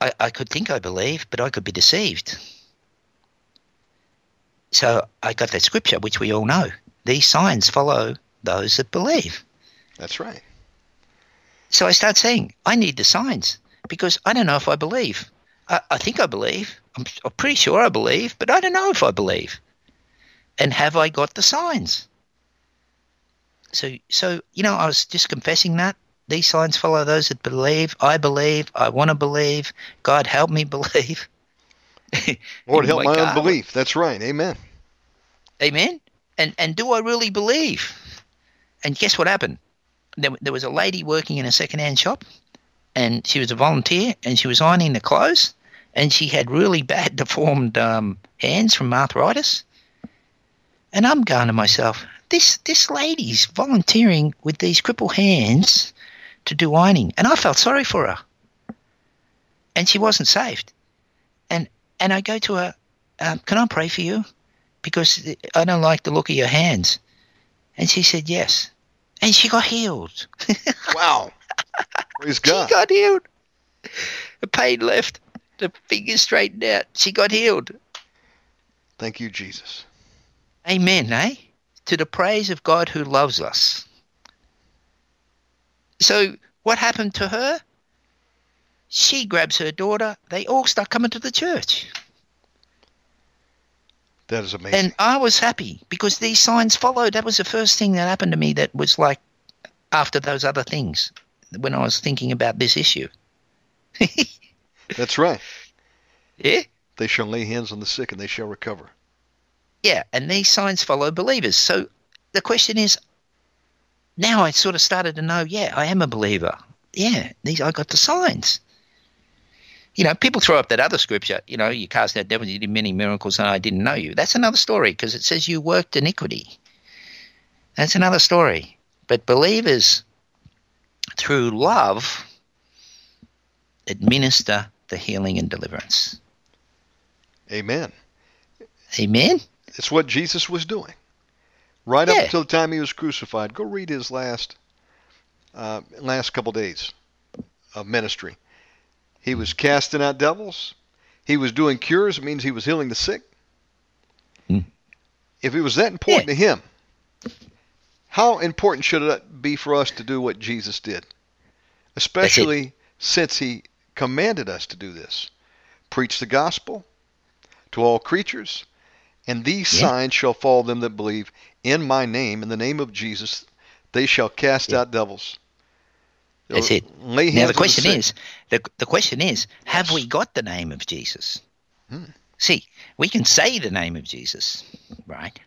I, I could think I believe, but I could be deceived. So I got that scripture, which we all know. These signs follow those that believe. That's right. So I start saying, I need the signs because I don't know if I believe. I, I think I believe. I'm, I'm pretty sure I believe, but I don't know if I believe. And have I got the signs? So, so you know, I was just confessing that these signs follow those that believe. I believe. I want to believe. God help me believe. Lord, help my God. unbelief. That's right. Amen. Amen. And and do I really believe? And guess what happened? There, there was a lady working in a second-hand shop, and she was a volunteer, and she was ironing the clothes, and she had really bad deformed um, hands from arthritis. And I'm going to myself, this this lady's volunteering with these crippled hands to do ironing, and I felt sorry for her. And she wasn't saved. And and I go to her, um, can I pray for you? Because I don't like the look of your hands. And she said yes. And she got healed. Wow. Praise she got healed. The pain left. The fingers straightened out. She got healed. Thank you, Jesus. Amen, eh? To the praise of God who loves us. So what happened to her? She grabs her daughter. They all start coming to the church. That is amazing. And I was happy because these signs followed. That was the first thing that happened to me that was like after those other things when I was thinking about this issue. That's right. Yeah? They shall lay hands on the sick and they shall recover. Yeah, and these signs follow believers. So the question is now I sort of started to know, yeah, I am a believer. Yeah, these I got the signs. You know, people throw up that other scripture, you know, you cast out devils, you did many miracles, and I didn't know you. That's another story because it says you worked iniquity. That's another story. But believers, through love, administer the healing and deliverance. Amen. Amen? It's what Jesus was doing. Right Yeah. up until the time he was crucified. Go read his last uh, last couple days of ministry. He was casting out devils. He was doing cures. It means he was healing the sick. Hmm. If it was that important Yeah. to him, how important should it be for us to do what Jesus did? Especially since he commanded us to do this. Preach the gospel to all creatures, and these Yeah. signs shall follow them that believe in my name, in the name of Jesus, they shall cast Yeah. out devils. That's it. Now the question is, the the question is, have Yes. we got the name of Jesus? Hmm. See, we can say the name of Jesus, right?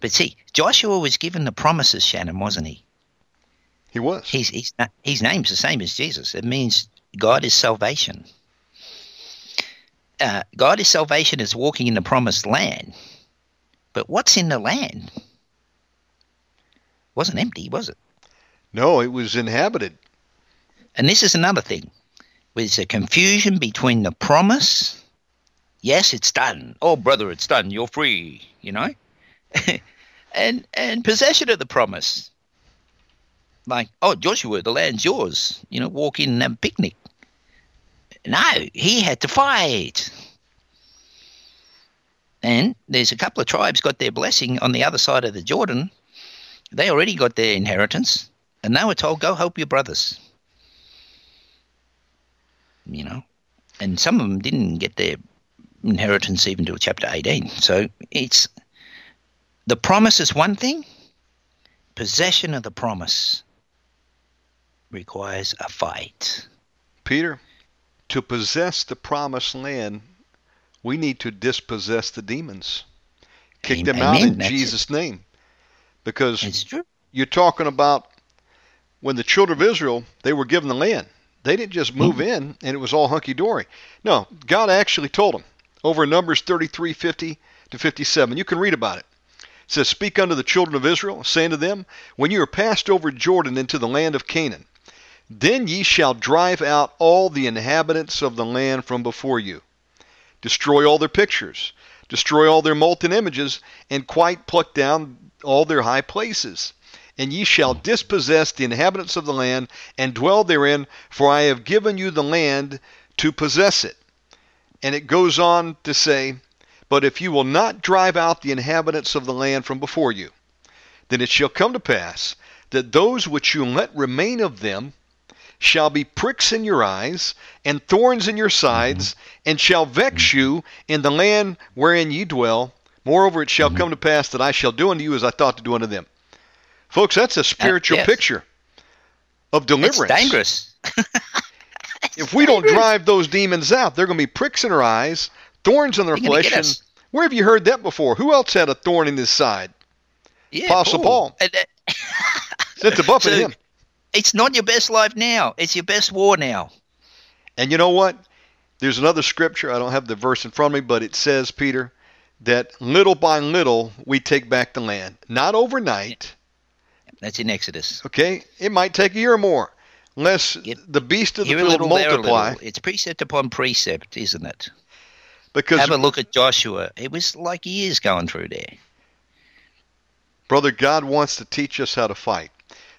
But see, Joshua was given the promises, Shannon, wasn't he? he was. He's, he's, his name's the same as Jesus. It means God is salvation. Uh, God is salvation is walking in the promised land. But what's in the land? Wasn't empty, was it? No, it was inhabited. And this is another thing. There's a confusion between the promise. Yes, it's done. Oh, brother, it's done. You're free. You know, and and possession of the promise. Like, oh, Joshua, the land's yours. You know, walk in and have a picnic. No, he had to fight. And there's a couple of tribes got their blessing on the other side of the Jordan. They already got their inheritance, and they were told, "Go help your brothers." you know, and some of them didn't get their inheritance even till chapter 18. So it's the promise is one thing, possession of the promise requires a fight. Peter, to possess the promised land we need to dispossess the demons, kick Amen. them out in That's it. Jesus' name. Because you're talking about when the children of Israel they were given the land. They didn't just move hmm. in and it was all hunky dory. No, God actually told them over in Numbers 33, 50 to 57. You can read about it. It says, Speak unto the children of Israel, saying to them, When you are passed over Jordan into the land of Canaan, then ye shall drive out all the inhabitants of the land from before you. Destroy all their pictures, destroy all their molten images, and quite pluck down all their high places. And ye shall dispossess the inhabitants of the land, and dwell therein, for I have given you the land to possess it. And it goes on to say, But if you will not drive out the inhabitants of the land from before you, then it shall come to pass that those which you let remain of them shall be pricks in your eyes and thorns in your sides, mm-hmm. and shall vex you in the land wherein ye dwell. Moreover, it shall mm-hmm. come to pass that I shall do unto you as I thought to do unto them. Folks, that's a spiritual yes. picture of It's deliverance. dangerous. If we don't drive those demons out, they're going to be pricks in our eyes, thorns in their They're flesh. And where have you heard that before? Who else had a thorn in his side? Yeah, Apostle Paul. And, uh, That's a buffet So- him. it's not your best life now. It's your best war now. And you know what? There's another scripture. I don't have the verse in front of me, but it says, Peter, that little by little we take back the land. Not overnight. That's in Exodus. Okay? It might take a year or more. Unless the beast of the field little, multiply. It's precept upon precept, isn't it? Because, Have a look at Joshua. It was like years going through there. brother, God wants to teach us how to fight.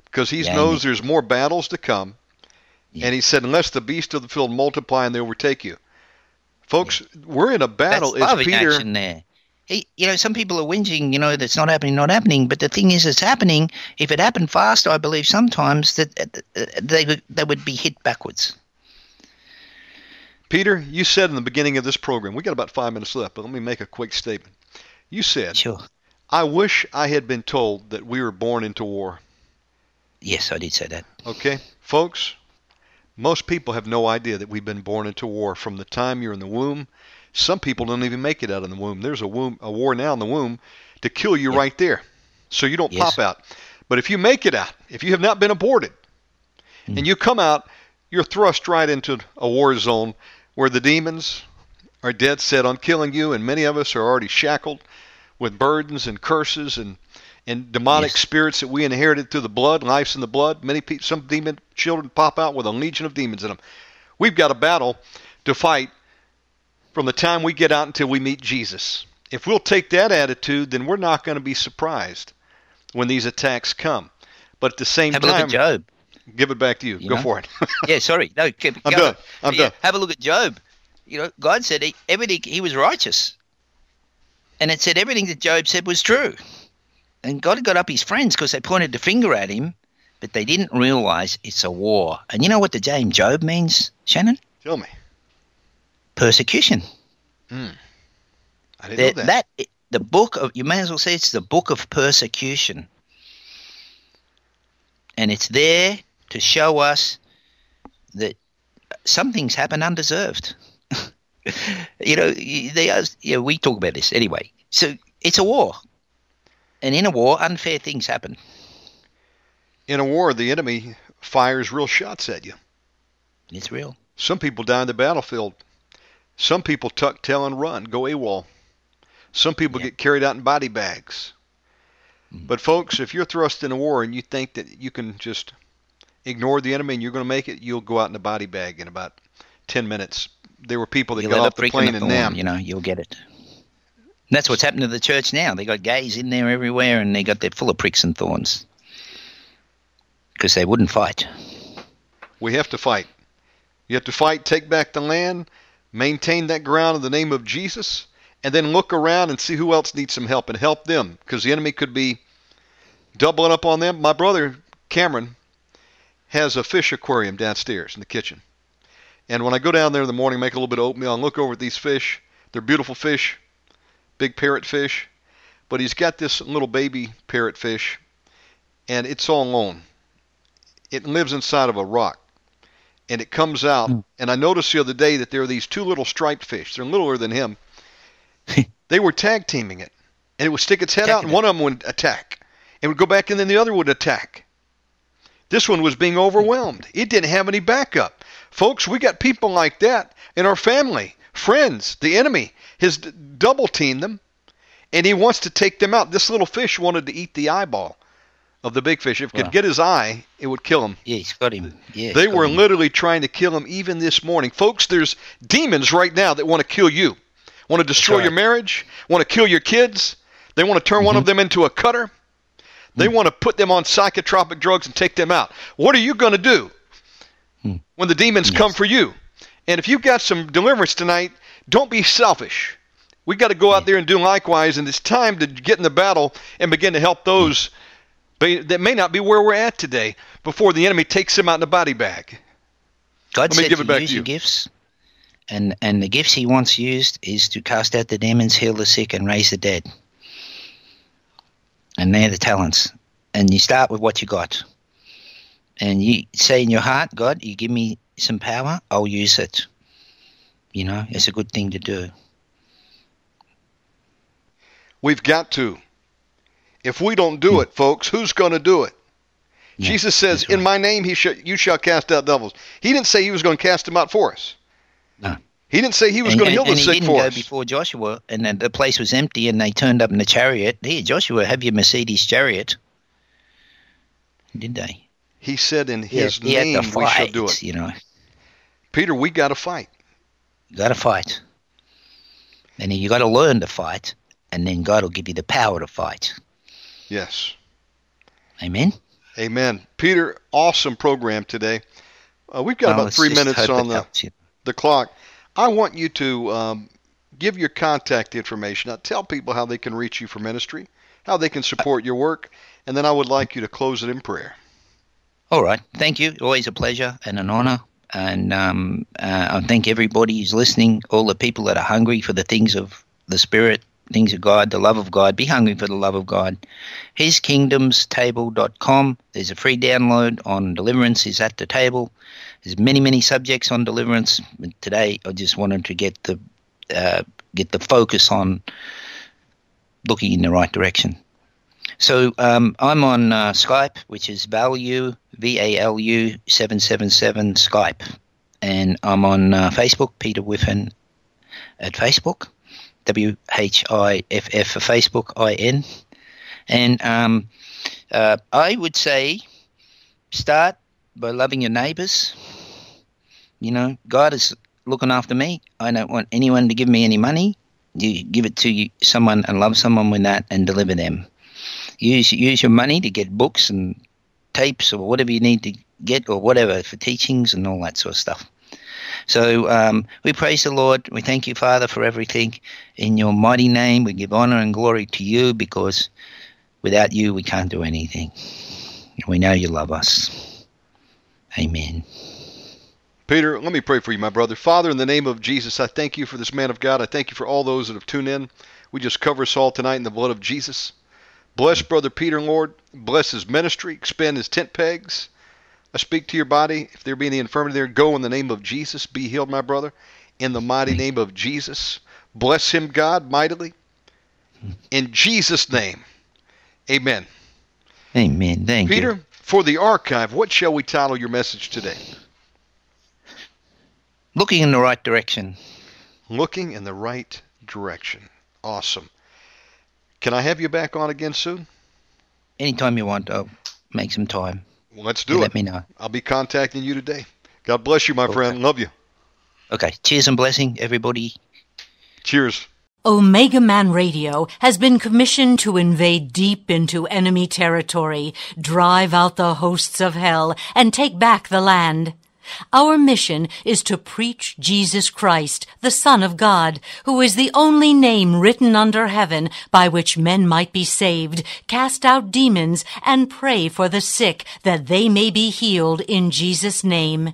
Because He Yeah, knows there's more battles to come. Yeah. And He said, unless the beast of the field multiply and they overtake you. Folks, we're in a battle. That's Peter. action there. He, you know, some people are whinging, you know, that's not happening, not happening. But the thing is, it's happening. If it happened fast, I believe sometimes that uh, uh, they would, they would be hit backwards. Peter, you said in the beginning of this program, we got about five minutes left, but let me make a quick statement. You said, Sure. I wish I had been told that we were born into war. Yes, I did say that. Okay? Folks, most people have no idea that we've been born into war from the time you're in the womb. Some people don't even make it out of the womb. There's a womb a war now in the womb to kill you Yeah. right there. So you don't Yes. pop out. But if you make it out, if you have not been aborted, Hmm. and you come out, you're thrust right into a war zone where the demons are dead set on killing you, and many of us are already shackled with burdens and curses and and demonic Yes. spirits that we inherited through the blood, life's in the blood. Many people, some demon children pop out with a legion of demons in them. We've got a battle to fight from the time we get out until we meet Jesus. If we'll take that attitude, then we're not going to be surprised when these attacks come. But at the same Have a look time, at Job. give it back to you. You Go know? for it. Yeah, sorry. No, keep I'm done. I'm Yeah, done. Have a look at Job. You know, God said he, everything he was righteous, and it said everything that Job said was true. And God got up his friends because they pointed the finger at him, but they didn't realize it's a war. And you know what the name Job means, Shannon? Tell me. Persecution. Hmm. I didn't That, know that. that the book of you may as well say it's the book of persecution, and it's there to show us that some things happen undeserved. you know, they are, you know, we talk about this anyway. So it's a war, and in a war, unfair things happen. In a war, the enemy fires real shots at you. It's real. Some people die on the battlefield. Some people tuck tail and run, go AWOL. Some people Yeah. get carried out in body bags. Mm-hmm. But folks, if you're thrust in a war and you think that you can just ignore the enemy and you're going to make it, you'll go out in a body bag in about 10 minutes. There were people that You'll got off the plane and Nam. you know, you'll get it. And that's what's happened to the church now. They got gays in there everywhere, and they got they're full of pricks and thorns because they wouldn't fight. We have to fight. You have to fight, take back the land, maintain that ground in the name of Jesus, and then look around and see who else needs some help and help them because the enemy could be doubling up on them. My brother Cameron has a fish aquarium downstairs in the kitchen. And when I go down there in the morning, make a little bit of oatmeal, and look over at these fish, they're beautiful fish, big parrot fish. But he's got this little baby parrot fish, and it's all alone. It lives inside of a rock and it comes out. Hmm. And I noticed the other day that there are these two little striped fish. They're littler than him, they were tag teaming it, and it would stick its head out, and Attacking one of them would attack. It would go back, and then the other would attack. This one was being overwhelmed. It didn't have any backup. Folks, we got people like that in our family, friends, the enemy has d- double teamed them, and he wants to take them out. This little fish wanted to eat the eyeball of the big fish. If it could Wow. get his eye, it would kill him. Yeah, he's got him. Yeah, They were him. literally trying to kill him even this morning. Folks, there's demons right now that want to kill you, want to destroy right. your marriage, want to kill your kids. They want to turn one of mm-hmm. them into a cutter. They mm. want to put them on psychotropic drugs and take them out. What are you going to do mm. when the demons come for you? And if you've got some deliverance tonight, don't be selfish. We've got to go out mm. there and do likewise, and it's time to get in the battle and begin to help those ba- that may not be where we're at today before the enemy takes him out in a body bag. God Let me said give it back use to your you. gifts, and and the gifts He wants used is to cast out the demons, heal the sick, and raise the dead. And they're the talents. And you start with what you got. And you say in your heart, God, you give me some power, I'll use it. You know, it's a good thing to do. We've got to. If we don't do hmm. it, folks, who's going to do it? Yeah, Jesus says, that's "In my name, he shall, you shall cast out devils." He didn't say he was going to cast them out for us. No. He didn't say he was and, going to heal and the he sick didn't for go us. before Joshua, and then the place was empty, and they turned up in the chariot. Here, Joshua, have your Mercedes chariot. Did they? He said, "In He His he name, we shall do it." You know, Peter, we got to fight. you got to fight, and you got to learn to fight, and then God will give you the power to fight. Yes. Amen. Amen. Peter, awesome program today. Uh, we've got Well, about three minutes on the, the clock. I want you to um, give your contact information. Now, tell people how they can reach you for ministry, how they can support your work, and then I would like you to close it in prayer. All right. Thank you. Always a pleasure and an honor. And um, uh, I thank everybody who's listening, all the people that are hungry for the things of the Spirit, things of God, the love of God. Be hungry for the love of God. HisKingdomsTable.com. There's a free download on deliverance is at the table. There's many, many subjects on deliverance. But today, I just wanted to get the uh, get the focus on looking in the right direction. So um, I'm on uh, Skype, which is Value V A L U seven seven seven Skype, and I'm on uh, Facebook, Peter Whiffin at Facebook, W H I F F for Facebook I N, and um, uh, I would say start by loving your neighbours. You know, God is looking after me. I don't want anyone to give me any money. You give it to you, someone and love someone with that and deliver them use use your money to get books and tapes or whatever you need to get or whatever for teachings and all that sort of stuff. So um, we praise the Lord. We thank you, Father, for everything. In your mighty name, we give honor and glory to you because without you, we can't do anything. We know you love us. Amen. Peter, let me pray for you, my brother. Father, in the name of Jesus, I thank you for this man of God. I thank you for all those that have tuned in. We just cover us all tonight in the blood of Jesus. Bless Brother Peter, Lord. Bless his ministry. Expand his tent pegs. I speak to your body. If there be any infirmity there, go in the name of Jesus. Be healed, my brother. In the mighty name of Jesus. Bless him, God, mightily. In Jesus' name. Amen. Amen. Thank you. Peter, for the archive, what shall we title your message today? Looking in the right direction. Looking in the right direction. Awesome. Can I have you back on again soon? Anytime you want, I'll make some time. Well, let's You it. let me know. I'll be contacting you today. God bless you, my friend. Love you. Okay. Cheers and blessing, everybody. Cheers. Omega Man Radio has been commissioned to invade deep into enemy territory, drive out the hosts of hell, and take back the land. Our mission is to preach Jesus Christ, the Son of God, who is the only name written under heaven by which men might be saved, cast out demons, and pray for the sick that they may be healed in Jesus' name.